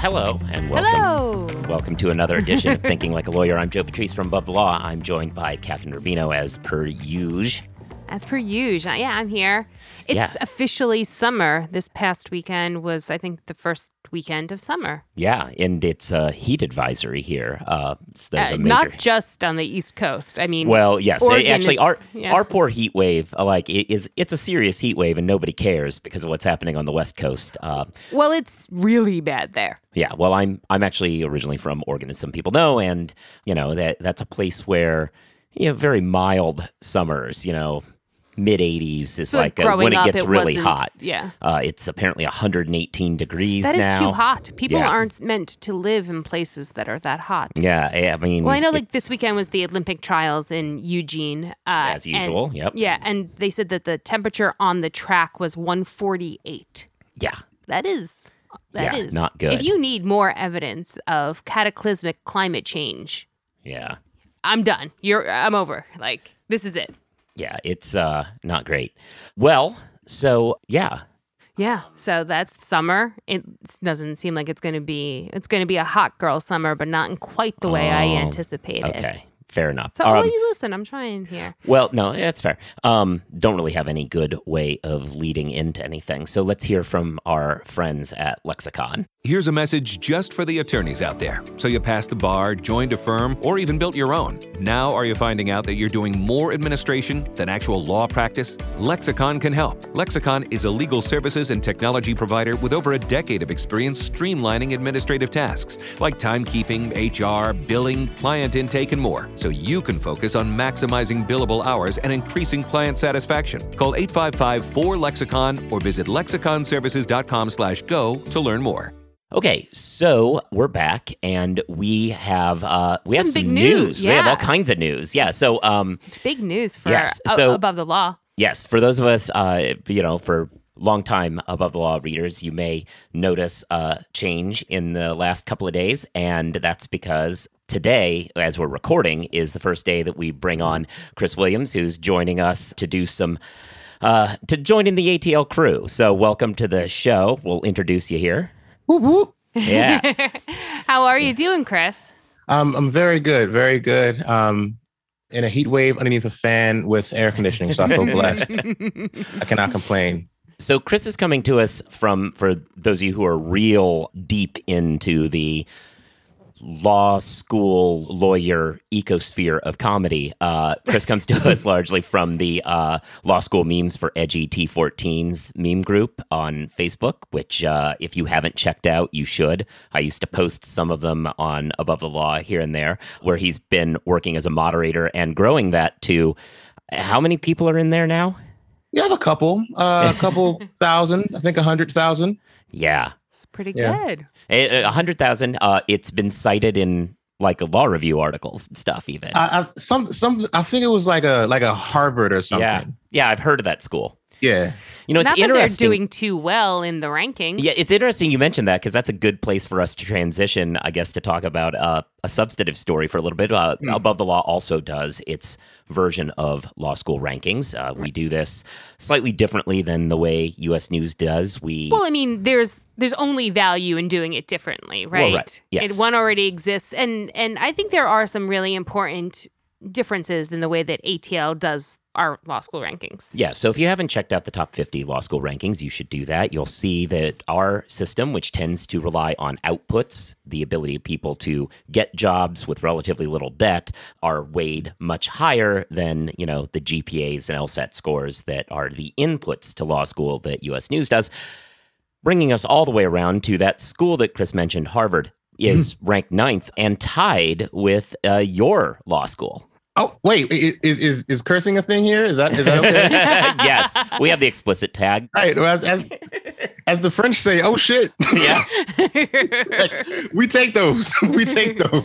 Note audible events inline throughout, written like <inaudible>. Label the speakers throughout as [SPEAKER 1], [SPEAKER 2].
[SPEAKER 1] hello, and welcome.
[SPEAKER 2] Hello.
[SPEAKER 1] Welcome to another edition of Thinking Like a Lawyer. I'm Joe Patrice from Above the Law. I'm joined by Kathryn Rubino as per usual.
[SPEAKER 2] As per usual. Yeah, I'm here. It's
[SPEAKER 1] Yeah.
[SPEAKER 2] officially summer. This past weekend was, I think, the first weekend of summer.
[SPEAKER 1] Yeah, and it's a heat advisory here. Uh, there's
[SPEAKER 2] Uh,
[SPEAKER 1] a major.
[SPEAKER 2] Not just on the East Coast. I mean,
[SPEAKER 1] well, yes,
[SPEAKER 2] Oregon
[SPEAKER 1] actually,
[SPEAKER 2] is-
[SPEAKER 1] our
[SPEAKER 2] yeah.
[SPEAKER 1] our poor heat wave, uh, like, it is it's a serious heat wave, and nobody cares because of what's happening on the West Coast. Uh,
[SPEAKER 2] well, it's really bad there.
[SPEAKER 1] Yeah, well, I'm I'm actually originally from Oregon, as some people know, and you know that that's a place where you know very mild summers. You know, mid 80s is
[SPEAKER 2] So
[SPEAKER 1] like
[SPEAKER 2] growing
[SPEAKER 1] when it gets
[SPEAKER 2] it
[SPEAKER 1] really hot.
[SPEAKER 2] yeah.
[SPEAKER 1] uh, it's apparently 118 degrees
[SPEAKER 2] That is
[SPEAKER 1] now.
[SPEAKER 2] too hot. People
[SPEAKER 1] Yeah.
[SPEAKER 2] aren't meant to live in places that are that hot.
[SPEAKER 1] Yeah, I mean,
[SPEAKER 2] Well, I know like this weekend was the Olympic trials in Eugene. Uh,
[SPEAKER 1] As usual,
[SPEAKER 2] and-
[SPEAKER 1] yep.
[SPEAKER 2] Yeah, and they said that the temperature on the track was 148.
[SPEAKER 1] Yeah,
[SPEAKER 2] That is that
[SPEAKER 1] Yeah,
[SPEAKER 2] is
[SPEAKER 1] not good.
[SPEAKER 2] If you need more evidence of cataclysmic climate change,
[SPEAKER 1] yeah,
[SPEAKER 2] I'm done. You're I'm over. Like this is it.
[SPEAKER 1] Yeah. It's uh not great. Well, so yeah,
[SPEAKER 2] Yeah. So that's summer. It doesn't seem like it's going to be it's going to be a hot girl summer, but not in quite the way I
[SPEAKER 1] Oh,
[SPEAKER 2] anticipated.
[SPEAKER 1] okay, fair enough.
[SPEAKER 2] So
[SPEAKER 1] Um,
[SPEAKER 2] well, you listen. I'm trying here.
[SPEAKER 1] Well, no, that's fair. Um, don't really have any good way of leading into anything. So let's hear from our friends at Lexicon.
[SPEAKER 3] Here's a message just for the attorneys out there. So you passed the bar, joined a firm, or even built your own. Now are you finding out that you're doing more administration than actual law practice? Lexicon can help. Lexicon is a legal services and technology provider with over a decade of experience streamlining administrative tasks like timekeeping, HR, billing, client intake, and more. So you can focus on maximizing billable hours and increasing client satisfaction. Call 855-4-LEXICON or visit lexiconservices.com slash go to learn more.
[SPEAKER 1] Okay, so we're back and we have uh we have
[SPEAKER 2] Some
[SPEAKER 1] some
[SPEAKER 2] big
[SPEAKER 1] news.
[SPEAKER 2] news,
[SPEAKER 1] We have all kinds of news. Yeah. So um
[SPEAKER 2] It's big news for
[SPEAKER 1] Yes,
[SPEAKER 2] a-
[SPEAKER 1] so-
[SPEAKER 2] above the law.
[SPEAKER 1] yes, for those of us uh you know, for long time above the law readers, you may notice a change in the last couple of days and that's because today as we're recording is the first day that we bring on Chris Williams who's joining us to do some uh to join in the ATL crew. So welcome to the show. We'll introduce you here. Woo-hoo. Yeah. <laughs>
[SPEAKER 2] How are you doing, Chris?
[SPEAKER 4] Um, I'm very good, very good. Um, in a heat wave underneath a fan with air conditioning, so I feel blessed. I cannot complain.
[SPEAKER 1] So Chris is coming to us from for those of you who are real deep into the law school lawyer ecosphere of comedy. Uh, Chris comes to us <laughs> largely from the uh, law school memes for edgy T14s meme group on Facebook, which uh, if you haven't checked out, you should. I used to post some of them on Above the Law here and there, where he's been working as a moderator and growing that to. How many people are in there now?
[SPEAKER 4] We have a couple, uh, a couple <laughs> thousand, I think a hundred thousand.
[SPEAKER 1] Yeah,
[SPEAKER 2] It's pretty
[SPEAKER 4] Yeah.
[SPEAKER 2] good.
[SPEAKER 1] A a hundred thousand. Uh, it's been cited in like law review articles and stuff. Even
[SPEAKER 4] I, I, some, some, I think it was like a like a Harvard or something.
[SPEAKER 1] yeah, yeah. I've heard of that school.
[SPEAKER 4] Yeah.
[SPEAKER 1] You know, it's
[SPEAKER 2] Not that they're doing too well in the rankings.
[SPEAKER 1] yeah, it's interesting you mentioned that because that's a good place for us to transition, I guess, to talk about uh, a substantive story for a little bit. Uh,
[SPEAKER 4] Hmm.
[SPEAKER 1] Above the Law also does its version of law school rankings. Uh, we do this slightly differently than the way U.S. News does. We
[SPEAKER 2] Well, I mean, there's there's only value in doing it differently, right?
[SPEAKER 1] Well, right. Yes.
[SPEAKER 2] It, one already exists, and and I think there are some really important differences in the way that ATL does our law school rankings.
[SPEAKER 1] Yeah, so if you haven't checked out the top 50 law school rankings, you should do that. You'll see that our system, which tends to rely on outputs, the ability of people to get jobs with relatively little debt, are weighed much higher than, you know, the GPAs and LSAT scores that are the inputs to law school that US News does. Bringing us all the way around to that school that Chris mentioned, Harvard, is <laughs> ranked ninth and tied with uh, your law school.
[SPEAKER 4] Oh wait, is is is cursing a thing here? Is that is that okay? <laughs>
[SPEAKER 1] yes, we have the explicit tag.
[SPEAKER 4] Right, Well, as, as as the French say, oh shit.
[SPEAKER 1] Yeah. <laughs> <laughs>
[SPEAKER 4] we take those. we take those.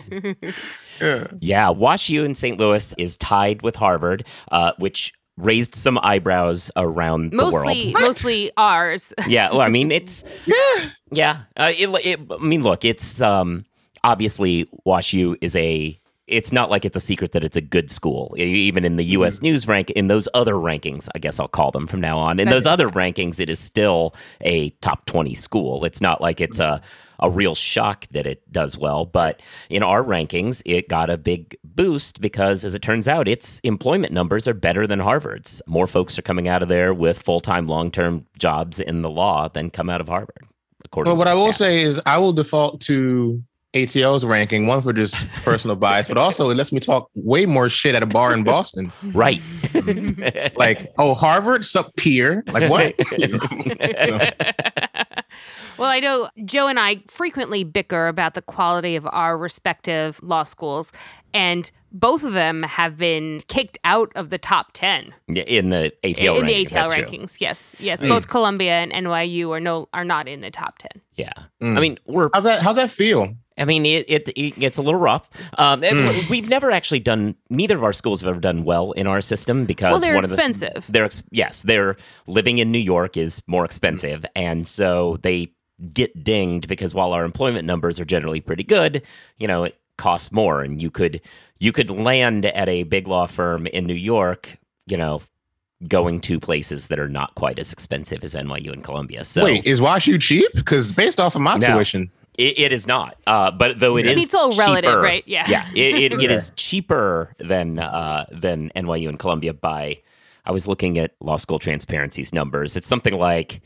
[SPEAKER 4] Yeah.
[SPEAKER 1] Yeah, Wash U in St. Louis is tied with Harvard, uh, which raised some eyebrows around the world.
[SPEAKER 4] What?
[SPEAKER 2] mostly ours.
[SPEAKER 1] Yeah, well, I mean, it's
[SPEAKER 4] Yeah.
[SPEAKER 1] yeah. Uh, it, it, I mean, look, it's um, obviously Wash U is a. It's not like it's a secret that it's a good school. Even in the mm-hmm. U.S. News rank, in those other rankings, I guess I'll call them from now on. In those other rankings, it is still a top twenty school. It's not like it's a a real shock that it does well. But in our rankings, it got a big boost because, as it turns out, its employment numbers are better than Harvard's. More folks are coming out of there with full time, long term jobs in the law than come out of Harvard. According
[SPEAKER 4] Well, what I will
[SPEAKER 1] stats.
[SPEAKER 4] say is I will default to ATL's ranking, one for just personal bias, but also it lets me talk way more shit at a bar in Boston.
[SPEAKER 1] right. <laughs>
[SPEAKER 4] Like, oh, Harvard, sup peer. Like what? <laughs>
[SPEAKER 2] well, I know Joe and I frequently bicker about the quality of our respective law schools, and both of them have been kicked out of the top 10
[SPEAKER 1] Yeah, in the ATL
[SPEAKER 2] in
[SPEAKER 1] rankings.
[SPEAKER 2] the ATL
[SPEAKER 1] that's true.
[SPEAKER 2] rankings. Yes, yes.
[SPEAKER 4] Mm.
[SPEAKER 2] Both Columbia and NYU are no are not in the top 10.
[SPEAKER 1] Yeah.
[SPEAKER 4] Mm.
[SPEAKER 1] I mean, we're
[SPEAKER 4] How's that? How's that feel?
[SPEAKER 1] I mean, it, it, it gets a little rough. Um, and
[SPEAKER 4] Mm.
[SPEAKER 1] We've never actually done. Neither of our schools have ever done well in our system because
[SPEAKER 2] Well, they're
[SPEAKER 1] one of
[SPEAKER 2] expensive.
[SPEAKER 1] The, they're ex- yes, they're living in New York is more expensive, and so they get dinged because while our employment numbers are generally pretty good, you know, it costs more, and you could you could land at a big law firm in New York, you know. Going to places that are not quite as expensive as NYU and Columbia. So
[SPEAKER 4] Wait, is WashU cheap? Because based off of my
[SPEAKER 1] No.
[SPEAKER 4] tuition,
[SPEAKER 1] it, it is not. Uh, but though it is,
[SPEAKER 2] It's all relative, right? Yeah.
[SPEAKER 1] yeah. It, it, it is <laughs> cheaper than uh, than NYU and Columbia by. I was looking at Law School Transparency's numbers. It's something like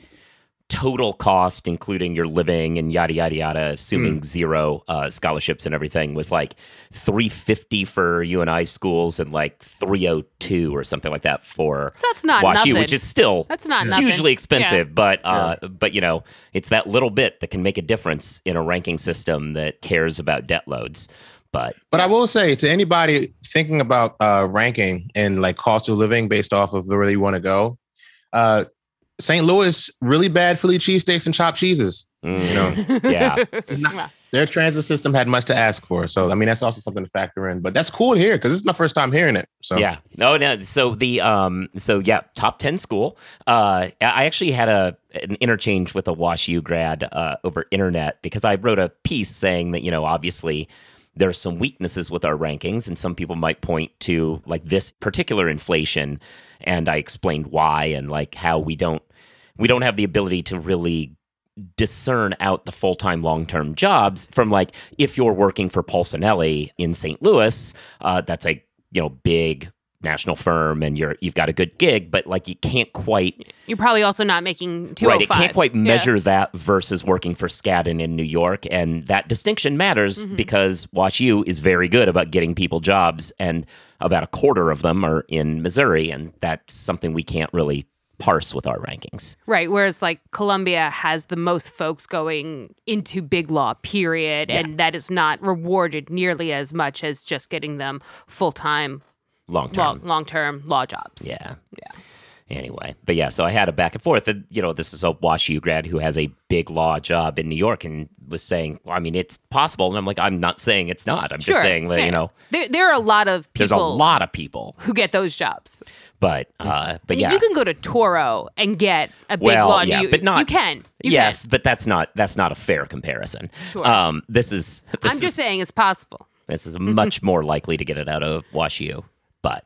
[SPEAKER 1] total cost, including your living and yada yada yada, assuming zero uh, scholarships and everything, was like three fifty for UNI schools and like three oh two or something like that for
[SPEAKER 2] So that's not
[SPEAKER 1] WashU,
[SPEAKER 2] nothing.
[SPEAKER 1] which is still
[SPEAKER 2] That's not nothing.
[SPEAKER 1] hugely expensive, but uh, but you know, it's that little bit that can make a difference in a ranking system that cares about debt loads. But
[SPEAKER 4] But I will say to anybody thinking about uh, ranking and like cost of living based off of where you want to go, uh, St. Louis really bad Philly cheesesteaks and chopped cheeses.
[SPEAKER 1] mm,
[SPEAKER 4] You know, <laughs>
[SPEAKER 1] yeah, <laughs>
[SPEAKER 2] Well,
[SPEAKER 4] their transit system had much to ask for. So I mean, that's also something to factor in. But that's cool here because this is my first time hearing it. So
[SPEAKER 1] yeah. No, no. So the um, so yeah, top ten school. Uh, I actually had a an interchange with a WashU grad uh, over internet because I wrote a piece saying that you know obviously there are some weaknesses with our rankings, and some people might point to like this particular inflation, and I explained why and like how we don't we don't have the ability to really discern out the full-time long-term jobs from like if you're working for Polsinelli in St. Louis, uh, that's a you know big national firm and you're you've got a good gig, but like you can't quite
[SPEAKER 2] You're probably also not making 205.
[SPEAKER 1] right. It can't quite
[SPEAKER 2] Yeah.
[SPEAKER 1] measure that versus working for Skadden in New York, and that distinction matters
[SPEAKER 2] Mm-hmm.
[SPEAKER 1] because WashU is very good about getting people jobs, and about a quarter of them are in Missouri, and that's something we can't really parse with our rankings.
[SPEAKER 2] Right. Whereas like Columbia has the most folks going into big law, period. And that is not rewarded nearly as much as just getting them full time,
[SPEAKER 1] Long term,
[SPEAKER 2] long long term law jobs.
[SPEAKER 1] Yeah.
[SPEAKER 2] Yeah.
[SPEAKER 1] Anyway, but yeah, so I had a back and forth. And, you know, this is a WashU grad who has a big law job in New York and was saying, well, I mean, it's possible. And I'm like, I'm not saying it's not. I'm just saying that,
[SPEAKER 2] Yeah.
[SPEAKER 1] you know,
[SPEAKER 2] There, there are a lot of
[SPEAKER 1] there's a
[SPEAKER 2] people
[SPEAKER 1] lot of people.
[SPEAKER 2] who get those jobs.
[SPEAKER 1] But, uh, but
[SPEAKER 2] I mean,
[SPEAKER 1] yeah.
[SPEAKER 2] You can go to Touro and get a big
[SPEAKER 1] Well,
[SPEAKER 2] law.
[SPEAKER 1] yeah,
[SPEAKER 2] you,
[SPEAKER 1] but not-
[SPEAKER 2] You can. You
[SPEAKER 1] yes, but that's not that's not a fair comparison.
[SPEAKER 2] Sure.
[SPEAKER 1] Um, this is <laughs> this
[SPEAKER 2] I'm
[SPEAKER 1] is,
[SPEAKER 2] just saying it's possible.
[SPEAKER 1] this is much more likely to get it out of WashU. But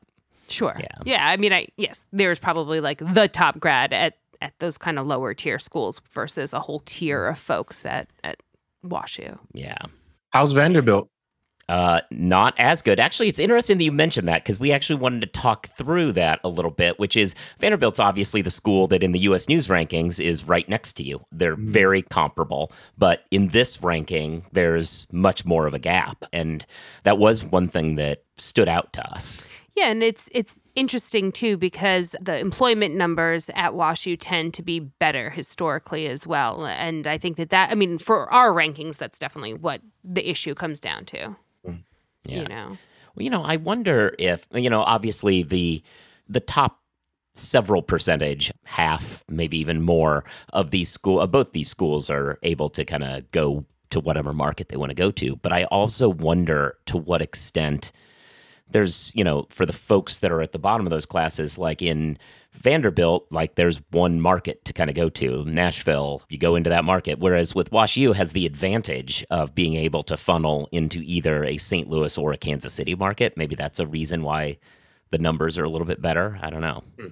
[SPEAKER 2] Sure.
[SPEAKER 1] Yeah.
[SPEAKER 2] Yeah. I mean, I yes, there's probably like the top grad at at those kind of lower tier schools versus a whole tier of folks at at WashU.
[SPEAKER 1] yeah.
[SPEAKER 4] how's Vanderbilt?
[SPEAKER 1] Uh, not as good. Actually, it's interesting that you mentioned that because we actually wanted to talk through that a little bit, which is Vanderbilt's obviously the school that in the US News rankings is right next to you. They're very comparable, but in this ranking, there's much more of a gap. And that was one thing that stood out to us.
[SPEAKER 2] Yeah, and it's it's interesting too because the employment numbers at WashU tend to be better historically as well, and I think that that I mean for our rankings, that's definitely what the issue comes down to. Mm.
[SPEAKER 1] Yeah.
[SPEAKER 2] You know,
[SPEAKER 1] Well, you know, I wonder if you know, obviously the the top several percentage, half, maybe even more of these school, of both these schools are able to kind of go to whatever market they want to go to. But I also wonder to what extent there's, you know, for the folks that are at the bottom of those classes, like in Vanderbilt, like there's one market to kind of go to, Nashville, you go into that market. Whereas with WashU has the advantage of being able to funnel into either a St. Louis or a Kansas City market. Maybe that's a reason why the numbers are a little bit better. I don't know. Hmm.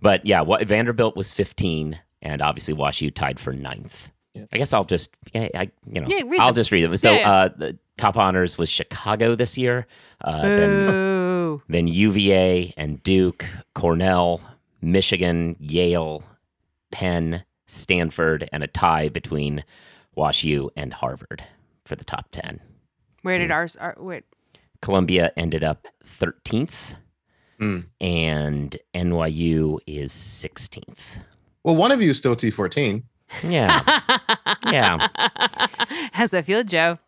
[SPEAKER 1] But yeah, what, Vanderbilt was 15, and obviously WashU tied for ninth. I guess I'll just, yeah, I, you know,
[SPEAKER 2] Yeah,
[SPEAKER 1] I'll
[SPEAKER 2] them.
[SPEAKER 1] just read them. So,
[SPEAKER 2] Yeah, yeah.
[SPEAKER 1] uh, the top honors was Chicago this year, uh, then then UVA and Duke, Cornell, Michigan, Yale, Penn, Stanford, and a tie between Wash U and Harvard for the top 10.
[SPEAKER 2] Where did ours? Our, wait.
[SPEAKER 1] Columbia ended up 13th,
[SPEAKER 4] Mm.
[SPEAKER 1] and NYU is 16th.
[SPEAKER 4] Well, one of you is still T14.
[SPEAKER 1] Yeah. Yeah. <laughs>
[SPEAKER 2] How's that feel, Joe?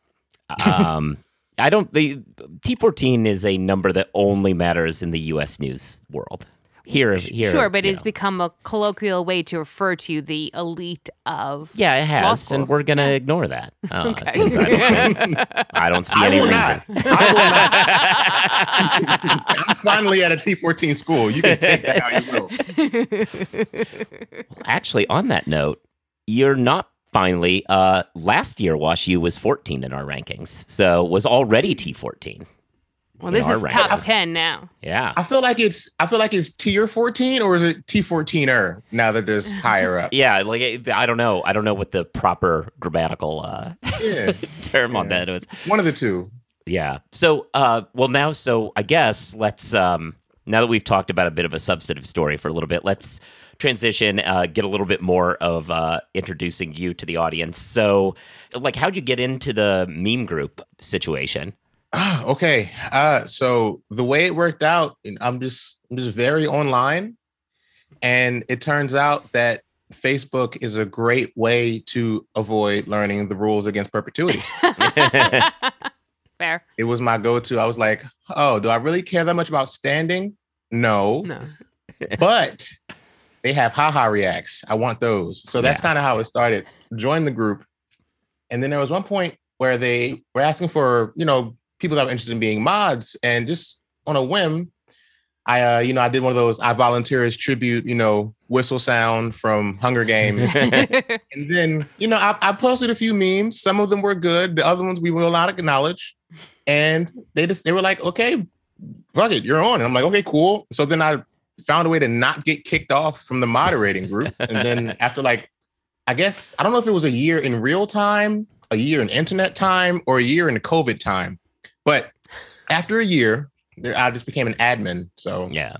[SPEAKER 1] um, I don't, the T14 is a number that only matters in the US news world. Here, here.
[SPEAKER 2] sure, but it's
[SPEAKER 1] know.
[SPEAKER 2] become a colloquial way to refer to the elite of.
[SPEAKER 1] Yeah, it has, and we're gonna
[SPEAKER 2] Yeah.
[SPEAKER 1] ignore that. Uh, <laughs>
[SPEAKER 2] Okay.
[SPEAKER 1] 'cause I, don't, I don't see <laughs>
[SPEAKER 4] I
[SPEAKER 1] any
[SPEAKER 4] will
[SPEAKER 1] reason.
[SPEAKER 4] not. I will not. I'm finally at a T14 school. You can take that how you will.
[SPEAKER 1] Actually, on that note, you're not finally. Uh, last year, Wash U was 14 in our rankings, so was already T14.
[SPEAKER 2] well, this
[SPEAKER 1] our
[SPEAKER 2] is top 10 now.
[SPEAKER 1] Yeah,
[SPEAKER 4] I feel like it's I feel like it's tier 14 or is it T14er now that there's <laughs> higher up?
[SPEAKER 1] yeah. Like I don't know. I don't know what the proper grammatical uh,
[SPEAKER 4] Yeah. <laughs>
[SPEAKER 1] term on
[SPEAKER 4] Yeah.
[SPEAKER 1] that is.
[SPEAKER 4] One of the two.
[SPEAKER 1] Yeah. So, uh, well, now, so I guess let's, um, now that we've talked about a bit of a substantive story for a little bit, let's transition, uh, get a little bit more of uh, introducing you to the audience. So, like, how'd you get into the meme group situation?
[SPEAKER 4] Ah, okay. Uh so the way it worked out, and I'm just I'm just very online. And it turns out that Facebook is a great way to avoid learning the rules against perpetuity. <laughs>
[SPEAKER 2] Fair.
[SPEAKER 4] it was my go-to. I was like, oh, do I really care that much about standing? No.
[SPEAKER 2] No.
[SPEAKER 4] but they have haha reacts. I want those. So that's
[SPEAKER 1] Yeah.
[SPEAKER 4] kind of how it started. Join the group. And then there was one point where they were asking for, you know, people that were interested in being mods. And just on a whim, I uh, you know, I did one of those I volunteer as tribute, you know, whistle sound from Hunger Games. <laughs> and then, you know, I, I posted a few memes. Some of them were good. The other ones we will not acknowledge. And they just they were like, okay, fuck it, you're on. And I'm like, okay, cool. So then I found a way to not get kicked off from the moderating group. And then <laughs> after like, I guess I don't know if it was a year in real time, a year in internet time, or a year in COVID time. But after a year, I just became an admin. So
[SPEAKER 1] yeah.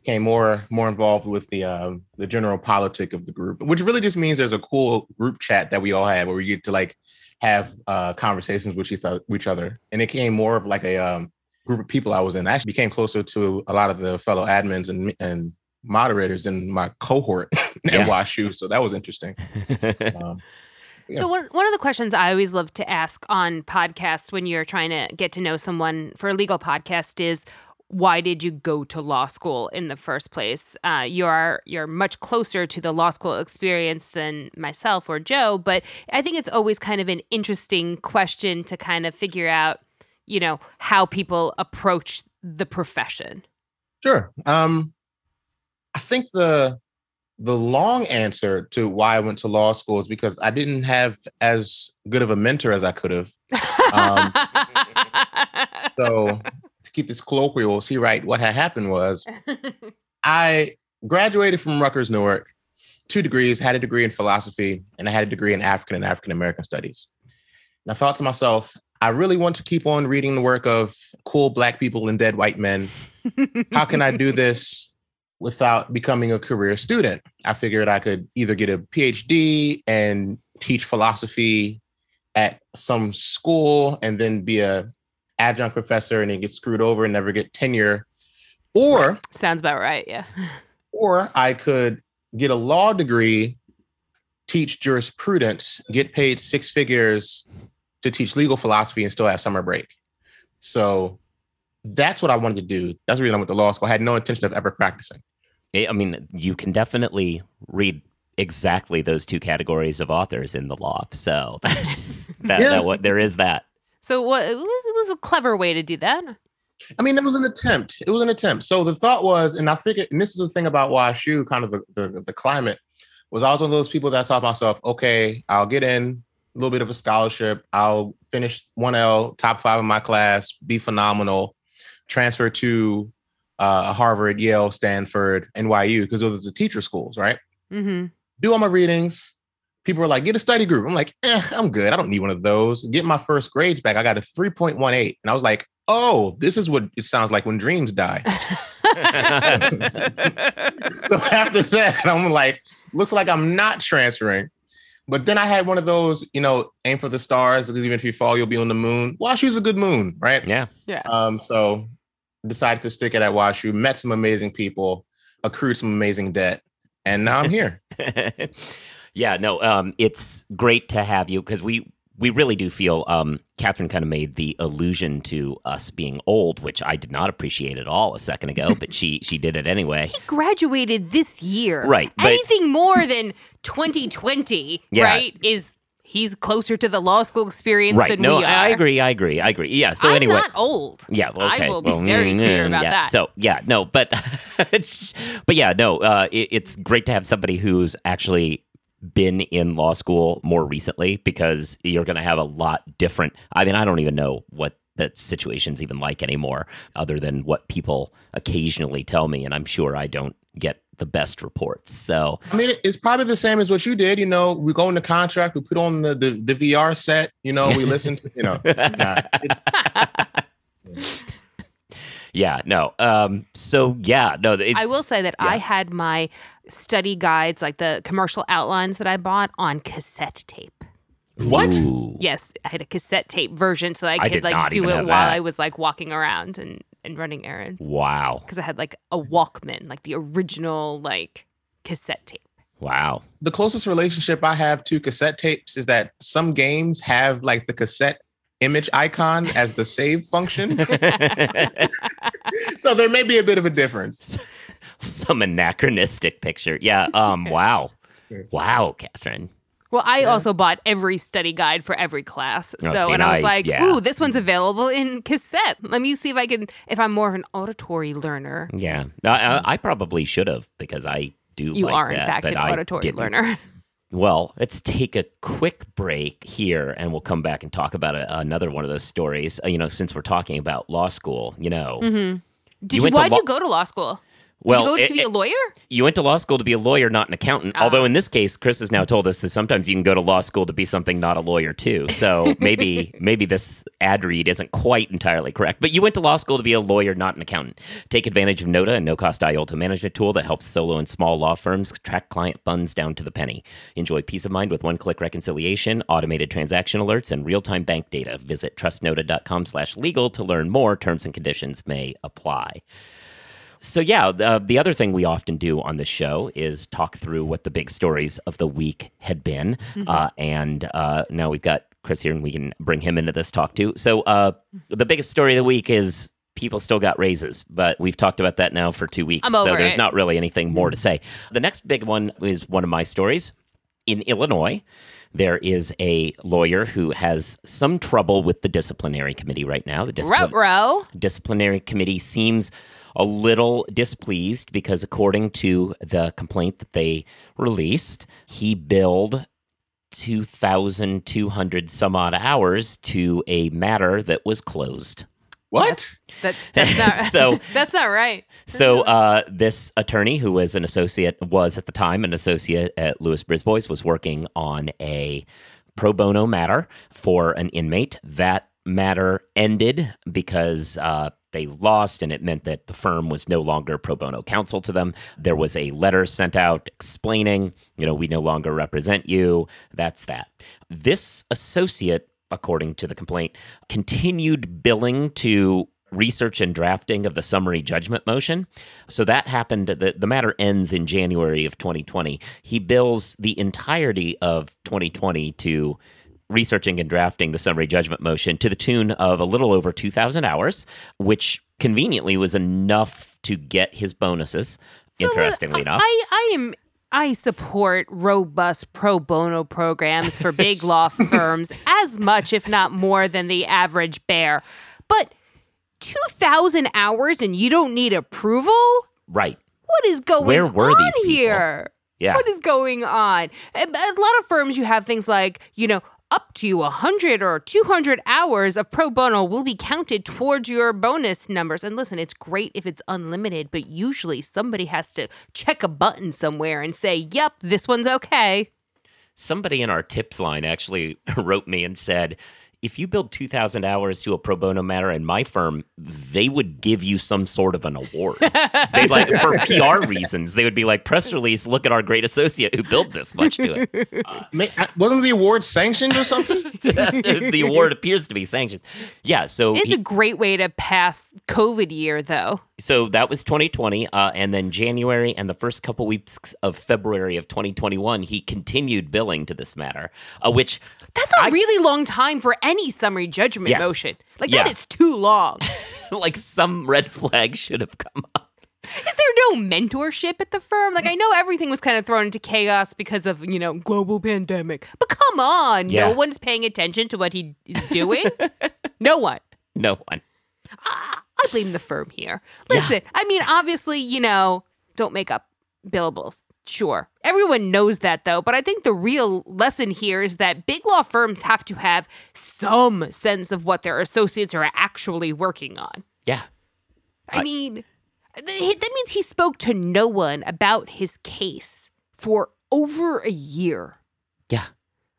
[SPEAKER 4] became more more involved with the um, the general politic of the group, which really just means there's a cool group chat that we all have where we get to like have uh, conversations with each other, and it became more of like a um, group of people I was in. I actually became closer to a lot of the fellow admins and and moderators in my cohort <laughs> at
[SPEAKER 1] Yeah.
[SPEAKER 4] WashU, so that was interesting. <laughs> Um, Yeah.
[SPEAKER 2] So one one of the questions I always love to ask on podcasts when you're trying to get to know someone for a legal podcast is why did you go to law school in the first place? Uh, you are you're much closer to the law school experience than myself or Joe, but I think it's always kind of an interesting question to kind of figure out, you know, how people approach the profession.
[SPEAKER 4] Sure. Um, I think the the long answer to why I went to law school is because I didn't have as good of a mentor as I could have. Um, So to keep this colloquial, see right, what had happened was <laughs> I graduated from Rutgers Newark, two degrees, had a degree in philosophy, and I had a degree in African and African American studies. And I thought to myself, I really want to keep on reading the work of cool black people and dead white men. How can I do <laughs> this without becoming a career student? I figured I could either get a PhD and teach philosophy at some school and then be a adjunct professor and then get screwed over and never get tenure. Or
[SPEAKER 2] Sounds about right. Yeah.
[SPEAKER 4] or I could get a law degree, teach jurisprudence, get paid six figures to teach legal philosophy and still have summer break. So that's what I wanted to do. That's the reason I went to law school. I had no intention of ever practicing.
[SPEAKER 1] I mean, you can definitely read exactly those two categories of authors in the law. So <laughs> that's that,
[SPEAKER 4] Yeah.
[SPEAKER 1] that what there is that.
[SPEAKER 2] So what it was, a clever way to do that.
[SPEAKER 4] I mean, it was an attempt. It was an attempt. So the thought was, and I figured, and this is the thing about WashU, kind of the, the, the climate, was I was one of those people that thought to myself, okay, I'll get in a little bit of a scholarship. I'll finish 1L, top five in my class, be phenomenal, transfer to uh, Harvard, Yale, Stanford, NYU, because those are the teacher schools, right?
[SPEAKER 2] Mm-hmm.
[SPEAKER 4] do all my readings, people are like, get a study group. I'm like, eh, I'm good. I don't need one of those. Get my first grades back. I got a 3.18. And I was like, oh, this is what it sounds like when dreams die. <laughs> <laughs> so after that, I'm like, looks like I'm not transferring. But then I had one of those, you know, aim for the stars because even if you fall, you'll be on the moon. WashU's a good moon, right?
[SPEAKER 1] Yeah.
[SPEAKER 2] yeah.
[SPEAKER 4] Um, so decided to stick it at WashU, met some amazing people, accrued some amazing debt, and now I'm here. <laughs>
[SPEAKER 1] yeah, no, um, it's great to have you because we we really do feel um, Kathryn kind of made the allusion to us being old, which I did not appreciate at all a second ago, but she she did it anyway.
[SPEAKER 2] He graduated this year.
[SPEAKER 1] Right, but-
[SPEAKER 2] Anything more than 2020,
[SPEAKER 1] Yeah.
[SPEAKER 2] right, is he's closer to the law school experience
[SPEAKER 1] Right?
[SPEAKER 2] than
[SPEAKER 1] No,
[SPEAKER 2] we are.
[SPEAKER 1] I agree. I agree. I agree. Yeah. So
[SPEAKER 2] I'm
[SPEAKER 1] anyway,
[SPEAKER 2] not old.
[SPEAKER 1] Yeah, well, okay.
[SPEAKER 2] I will be
[SPEAKER 1] Well,
[SPEAKER 2] very
[SPEAKER 1] mm,
[SPEAKER 2] clear
[SPEAKER 1] mm,
[SPEAKER 2] about
[SPEAKER 1] yeah.
[SPEAKER 2] that.
[SPEAKER 1] So yeah, no, but <laughs> but yeah, no, uh, it, it's great to have somebody who's actually been in law school more recently because you're going to have a lot different. I mean, I don't even know what that situation's even like anymore, other than what people occasionally tell me, and I'm sure I don't get the best reports. So
[SPEAKER 4] I mean, it's probably the same as what you did. You know, we go into contract, we put on the the, the VR set. You know, we listen to, you know, <laughs> nah,
[SPEAKER 1] yeah, no, um, so yeah, no, it's,
[SPEAKER 2] I will say that I had my study guides, like the commercial outlines that I bought, on cassette tape.
[SPEAKER 4] What?
[SPEAKER 1] Ooh.
[SPEAKER 2] Yes, I had a cassette tape version so I
[SPEAKER 1] I
[SPEAKER 2] could
[SPEAKER 1] did
[SPEAKER 2] like do it while
[SPEAKER 1] that.
[SPEAKER 2] I was like walking around and and running errands
[SPEAKER 1] Wow,
[SPEAKER 2] because I had like a Walkman, like the original like cassette tape.
[SPEAKER 1] wow.
[SPEAKER 4] the closest relationship I have to cassette tapes is that some games have like the cassette image icon as the save function. <laughs> so there may be a bit of a difference. <laughs> <laughs>
[SPEAKER 1] some anachronistic picture. Yeah. <laughs> Um. Wow. Wow, Kathryn.
[SPEAKER 2] Well, I
[SPEAKER 4] Yeah.
[SPEAKER 2] also bought every study guide for every class.
[SPEAKER 1] Oh,
[SPEAKER 2] so,
[SPEAKER 1] see,
[SPEAKER 2] and
[SPEAKER 1] and
[SPEAKER 2] I was
[SPEAKER 1] I-
[SPEAKER 2] like,
[SPEAKER 1] yeah.
[SPEAKER 2] ooh, this one's available in cassette. Let me see if I can, if I'm more of an auditory learner.
[SPEAKER 1] Yeah. I, I, I probably should have because I do.
[SPEAKER 2] You
[SPEAKER 1] like
[SPEAKER 2] are, in fact, an
[SPEAKER 1] I
[SPEAKER 2] auditory
[SPEAKER 1] didn't.
[SPEAKER 2] learner. <laughs>
[SPEAKER 1] Well, let's take a quick break here, and we'll come back and talk about a, another one of those stories. Uh, you know, since we're talking about law school, you know,
[SPEAKER 2] Mm-hmm. Did you,
[SPEAKER 1] went to
[SPEAKER 2] why'd
[SPEAKER 1] law-
[SPEAKER 2] you go to law school? Did
[SPEAKER 1] well,
[SPEAKER 2] you go
[SPEAKER 1] it-
[SPEAKER 2] to be a lawyer?
[SPEAKER 1] you went to law school to be a lawyer, not an accountant.
[SPEAKER 2] Ah.
[SPEAKER 1] Although in this case, Chris has now told us that sometimes you can go to law school to be something not a lawyer too. So <laughs> maybe maybe this ad read isn't quite entirely correct. But you went to law school to be a lawyer, not an accountant. Take advantage of Nota, a no-cost IOLTA management tool that helps solo and small law firms track client funds down to the penny. Enjoy peace of mind with one-click reconciliation, automated transaction alerts, and real-time bank data. Visit trustnota.com/legal to learn more. Terms and conditions may apply. So yeah, the, the other thing we often do on this show is talk through what the big stories of the week had been, uh, and uh, now we've got Chris here, and we can bring him into this talk too. So uh, the biggest story of the week is people still got raises, but we've talked about that now for two weeks,
[SPEAKER 2] I'm
[SPEAKER 1] so there's
[SPEAKER 2] it.
[SPEAKER 1] not really anything more to say. The next big one is one of my stories in Illinois. There is a lawyer who has some trouble with the disciplinary committee right now. The
[SPEAKER 2] Row
[SPEAKER 1] disciplinary committee seems a little displeased because, according to the complaint that they released, he billed 2,200 some odd hours to a matter that was closed.
[SPEAKER 4] What?
[SPEAKER 2] That, <laughs> that's not <laughs>
[SPEAKER 1] So- <laughs>
[SPEAKER 2] that's not right.
[SPEAKER 1] So, uh, this attorney, who was an associate, was at the time an associate at Lewis Brisbois, was working on a pro bono matter for an inmate. That matter ended because uh, they lost, and it meant that the firm was no longer pro bono counsel to them. There was a letter sent out explaining, you know, we no longer represent you. That's that. This associate, according to the complaint, continued billing to research and drafting of the summary judgment motion. So that happened, the, the matter ends in January of 2020. He bills the entirety of 2020 to researching and drafting the summary judgment motion to the tune of a little over 2,000 hours, which conveniently was enough to get his bonuses.
[SPEAKER 2] So, uh,
[SPEAKER 1] interestingly enough.
[SPEAKER 2] I, I am I support robust pro bono programs for big <laughs> law firms as much, if not more, than the average bear. But two thousand hours and you don't need approval?
[SPEAKER 1] right.
[SPEAKER 2] What is going
[SPEAKER 1] Where were
[SPEAKER 2] on
[SPEAKER 1] these people?
[SPEAKER 2] here?
[SPEAKER 1] Yeah.
[SPEAKER 2] What is going on? A lot of firms, you have things like, you know, up to 100 or 200 hours of pro bono will be counted towards your bonus numbers. And listen, it's great if it's unlimited, but usually somebody has to check a button somewhere and say, yep, this one's okay.
[SPEAKER 1] Somebody in our tips line actually <laughs> wrote me and said, if you build 2,000 hours to a pro bono matter in my firm, they would give you some sort of an award. they <laughs> like, for PR reasons, they would be like, press release, look at our great associate who built this much to it. <laughs>
[SPEAKER 4] Ma- uh, Wasn't the award sanctioned or something? <laughs>
[SPEAKER 1] the award appears to be sanctioned. Yeah. So
[SPEAKER 2] It's
[SPEAKER 1] he-
[SPEAKER 2] a great way to pass COVID year, though.
[SPEAKER 1] So that was 2020 uh, and then january and the first couple weeks of february of 2021 he continued billing to this matter uh, which
[SPEAKER 2] That's a
[SPEAKER 1] I-
[SPEAKER 2] really long time for any summary judgment
[SPEAKER 1] Yes.
[SPEAKER 2] motion. Like
[SPEAKER 1] Yeah.
[SPEAKER 2] that is too long. <laughs>
[SPEAKER 1] like some red flag should have come up
[SPEAKER 2] Is there no mentorship at the firm? Like I know everything was kind of thrown into chaos because of, you know, global pandemic. But come on,
[SPEAKER 1] Yeah.
[SPEAKER 2] no one's paying attention to what he is doing. <laughs> no one.
[SPEAKER 1] no one
[SPEAKER 2] Ah, I blame the firm here. Listen, I mean, obviously, you know, don't make up billables. Sure. Everyone knows that though, but I think the real lesson here is that big law firms have to have some sense of what their associates are actually working on.
[SPEAKER 1] yeah
[SPEAKER 2] I
[SPEAKER 1] I-
[SPEAKER 2] mean, th- that means he spoke to no one about his case for over a year
[SPEAKER 1] yeah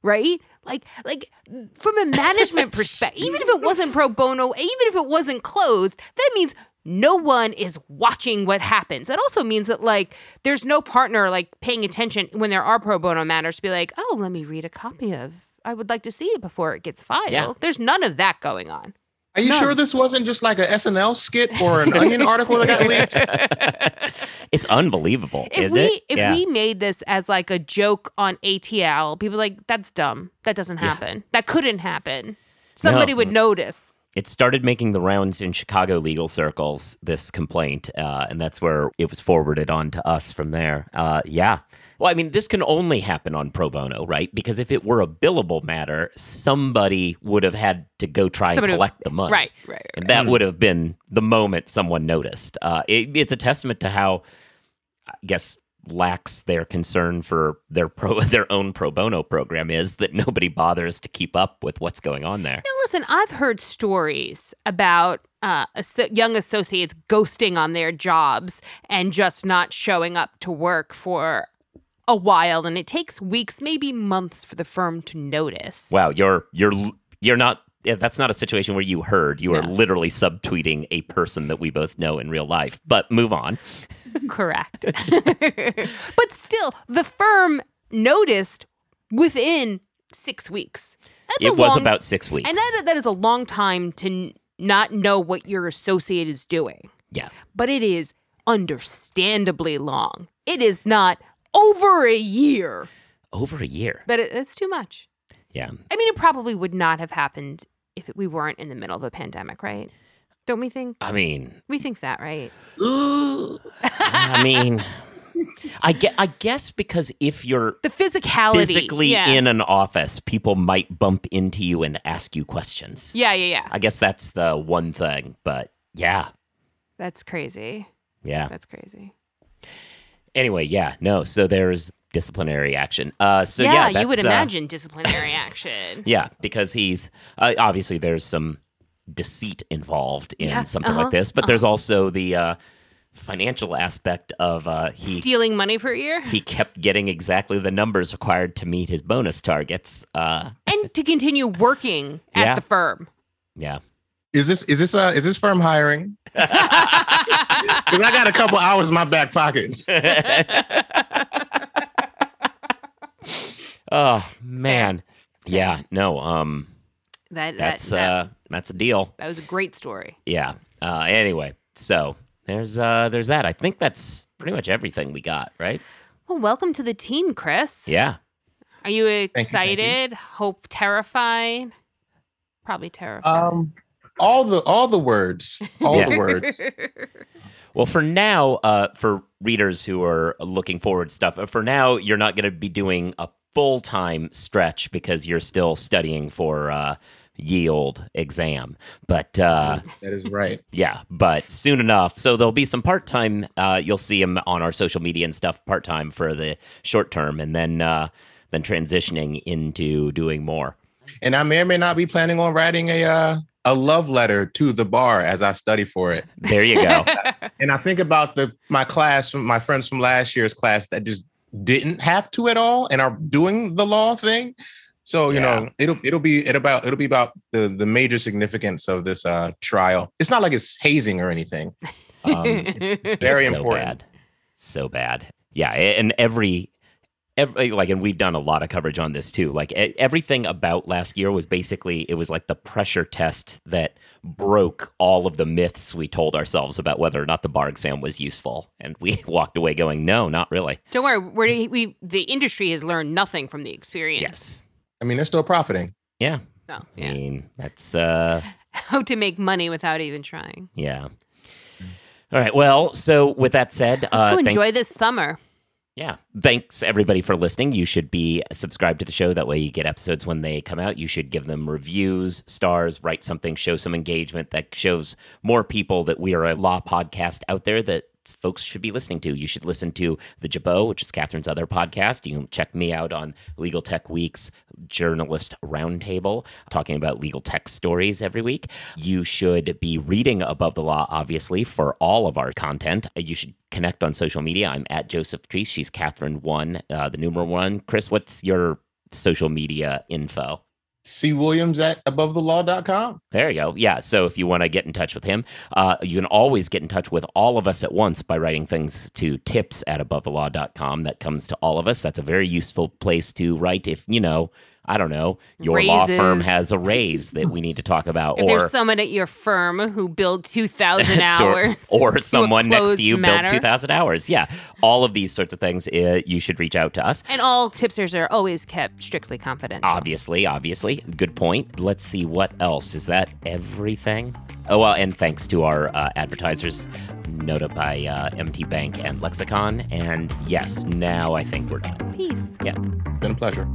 [SPEAKER 2] right? Like, like from a management <laughs> perspective, even if it wasn't pro bono, even if it wasn't closed, that means no one is watching what happens. That also means that like there's no partner like paying attention when there are pro bono matters to be like, oh, let me read a copy of. I would like to see it before it gets filed.
[SPEAKER 1] Yeah.
[SPEAKER 2] There's none of that going on.
[SPEAKER 4] Are you
[SPEAKER 2] None.
[SPEAKER 4] sure this wasn't just like a SNL skit or an Onion <laughs> article that got leaked? <laughs>
[SPEAKER 1] it's unbelievable
[SPEAKER 2] If
[SPEAKER 1] isn't
[SPEAKER 2] we
[SPEAKER 1] it?
[SPEAKER 2] if
[SPEAKER 1] yeah.
[SPEAKER 2] we made this as like a joke on ATL, people are like that's dumb. That doesn't
[SPEAKER 1] Yeah.
[SPEAKER 2] happen. That couldn't happen. Somebody
[SPEAKER 1] No.
[SPEAKER 2] would notice.
[SPEAKER 1] it started making the rounds in Chicago legal circles. This complaint, uh, and that's where it was forwarded on to us from there. Uh, yeah. Well, I mean, this can only happen on pro bono, right? Because if it were a billable matter, somebody would have had to go try
[SPEAKER 2] Somebody
[SPEAKER 1] and
[SPEAKER 2] would-
[SPEAKER 1] collect the money,
[SPEAKER 2] Right, right, right.
[SPEAKER 1] And that would have been the moment someone noticed. Uh, it, it's a testament to how, I guess, lax their concern for their pro <laughs> their own pro bono program is that nobody bothers to keep up with what's going on there.
[SPEAKER 2] Now, listen, I've heard stories about uh, young associates ghosting on their jobs and just not showing up to work for a while, and it takes weeks, maybe months, for the firm to notice.
[SPEAKER 1] Wow, you're you're you're not. yeah, That's not a situation where you heard. You are
[SPEAKER 2] No.
[SPEAKER 1] literally subtweeting a person that we both know in real life. But move on. <laughs>
[SPEAKER 2] Correct. <laughs> but still, the firm noticed within six weeks. That's a
[SPEAKER 1] it was
[SPEAKER 2] long-
[SPEAKER 1] about six weeks.
[SPEAKER 2] and that, that is a long time to n- not know what your associate is doing.
[SPEAKER 1] yeah,
[SPEAKER 2] but it is understandably long. It is not over a year,
[SPEAKER 1] over a year.
[SPEAKER 2] but it, it's too much.
[SPEAKER 1] Yeah,
[SPEAKER 2] I mean, it probably would not have happened if we weren't in the middle of a pandemic, right? Don't we think?
[SPEAKER 1] I mean,
[SPEAKER 2] We think that, right?
[SPEAKER 1] I mean, I get. I guess because if you're
[SPEAKER 2] The physicality.
[SPEAKER 1] physically
[SPEAKER 2] yeah.
[SPEAKER 1] in an office, people might bump into you and ask you questions.
[SPEAKER 2] Yeah, yeah, yeah.
[SPEAKER 1] I guess that's the one thing. But yeah,
[SPEAKER 2] That's crazy.
[SPEAKER 1] yeah.
[SPEAKER 2] That's crazy.
[SPEAKER 1] Anyway, yeah, no. So there's disciplinary action. Uh, so yeah,
[SPEAKER 2] yeah, you would
[SPEAKER 1] uh,
[SPEAKER 2] imagine disciplinary action. <laughs>
[SPEAKER 1] Yeah, because he's uh, obviously there's some deceit involved in
[SPEAKER 2] Yeah,
[SPEAKER 1] something
[SPEAKER 2] uh-huh,
[SPEAKER 1] like this, but there's also the uh, financial aspect of uh, he
[SPEAKER 2] Stealing money for a year
[SPEAKER 1] he kept getting exactly the numbers required to meet his bonus targets. Uh,
[SPEAKER 2] and to continue working at
[SPEAKER 1] Yeah.
[SPEAKER 2] the firm.
[SPEAKER 1] yeah,
[SPEAKER 4] Is this is this uh is this firm hiring? <laughs> Because I got a couple hours in my back pocket. <laughs>
[SPEAKER 1] oh man, yeah, no, um,
[SPEAKER 2] That, that,
[SPEAKER 1] that's
[SPEAKER 2] that,
[SPEAKER 1] uh, that's a deal.
[SPEAKER 2] that was a great story.
[SPEAKER 1] Yeah. Uh, anyway, so there's uh, there's that. I think that's pretty much everything we got, right?
[SPEAKER 2] Well, welcome to the team, Chris.
[SPEAKER 1] Yeah.
[SPEAKER 2] Are you
[SPEAKER 4] thank you.
[SPEAKER 2] excited? Hope terrified? Probably terrified.
[SPEAKER 4] Um, all the all the words, all
[SPEAKER 1] Yeah.
[SPEAKER 4] the words. <laughs>
[SPEAKER 1] Well, for now, uh, for readers who are looking forward to stuff, uh, for now, you're not going to be doing a full time stretch because you're still studying for uh, ye old exam. But uh,
[SPEAKER 4] That is right. <laughs>
[SPEAKER 1] yeah, but soon enough. So there'll be some part time. Uh, you'll see him on our social media and stuff part time for the short term, and then uh, then transitioning into doing more.
[SPEAKER 4] And I may or may not be planning on writing a uh, a love letter to the bar as I study for it.
[SPEAKER 1] There you go. <laughs>
[SPEAKER 4] And I think about the my class, my friends from last year's class that just didn't have to at all and are doing the law thing. So you
[SPEAKER 1] Yeah.
[SPEAKER 4] know it'll it'll be it about it'll be about the the major significance of this uh trial. It's not like it's hazing or anything. Um, it's <laughs> very
[SPEAKER 1] so
[SPEAKER 4] important.
[SPEAKER 1] bad. So bad. Yeah, and every every like and we've done a lot of coverage on this too. Like e- everything about last year was basically it was like the pressure test that broke all of the myths we told ourselves about whether or not the bar exam was useful. And we <laughs> walked away going, "No, not really."
[SPEAKER 2] Don't worry, we're, we the industry has learned nothing from the experience.
[SPEAKER 1] Yes.
[SPEAKER 4] I mean, they're still profiting.
[SPEAKER 1] Yeah.
[SPEAKER 2] So,
[SPEAKER 1] I mean, that's uh <laughs>
[SPEAKER 2] How to make money without even trying.
[SPEAKER 1] yeah. All right. Well, so with that said,
[SPEAKER 2] Let's
[SPEAKER 1] uh
[SPEAKER 2] go
[SPEAKER 1] thank-
[SPEAKER 2] enjoy this summer.
[SPEAKER 1] Yeah. Thanks everybody for listening. You should be subscribed to the show. That way you get episodes when they come out. You should give them reviews, stars, write something, show some engagement that shows more people that we are a law podcast out there that folks should be listening to. You should listen to The Jabot, which is Kathryn's other podcast. You can check me out on Legal Tech Week's Journalist Roundtable, talking about legal tech stories every week. You should be reading Above the Law, obviously, for all of our content. You should connect on social media. I'm at Joseph Patrice. She's Kathryn One, uh, the numeral one. Chris, what's your social media info?
[SPEAKER 4] C. Williams at abovethelaw.com.
[SPEAKER 1] There you go. Yeah. So if you want to get in touch with him, uh, you can always get in touch with all of us at once by writing things to tips at abovethelaw.com. That comes to all of us. That's a very useful place to write if, you know, I don't know, your law firm has a raise that we need to talk about.
[SPEAKER 2] If
[SPEAKER 1] or
[SPEAKER 2] there's someone at your firm who billed <laughs> 2,000
[SPEAKER 1] to-
[SPEAKER 2] hours.
[SPEAKER 1] or
[SPEAKER 2] to a
[SPEAKER 1] someone next to you
[SPEAKER 2] matter.
[SPEAKER 1] built 2,000 hours. Yeah. All of these sorts of things, uh, you should reach out to us.
[SPEAKER 2] And all tipsters are always kept strictly confidential.
[SPEAKER 1] Obviously, obviously. Good point. Let's see what else. Is that everything? Oh, well, and thanks to our uh, advertisers, Nota by uh, MT Bank and Lexicon. And yes, now I think we're done.
[SPEAKER 2] Peace.
[SPEAKER 1] Yeah.
[SPEAKER 4] It's been a pleasure.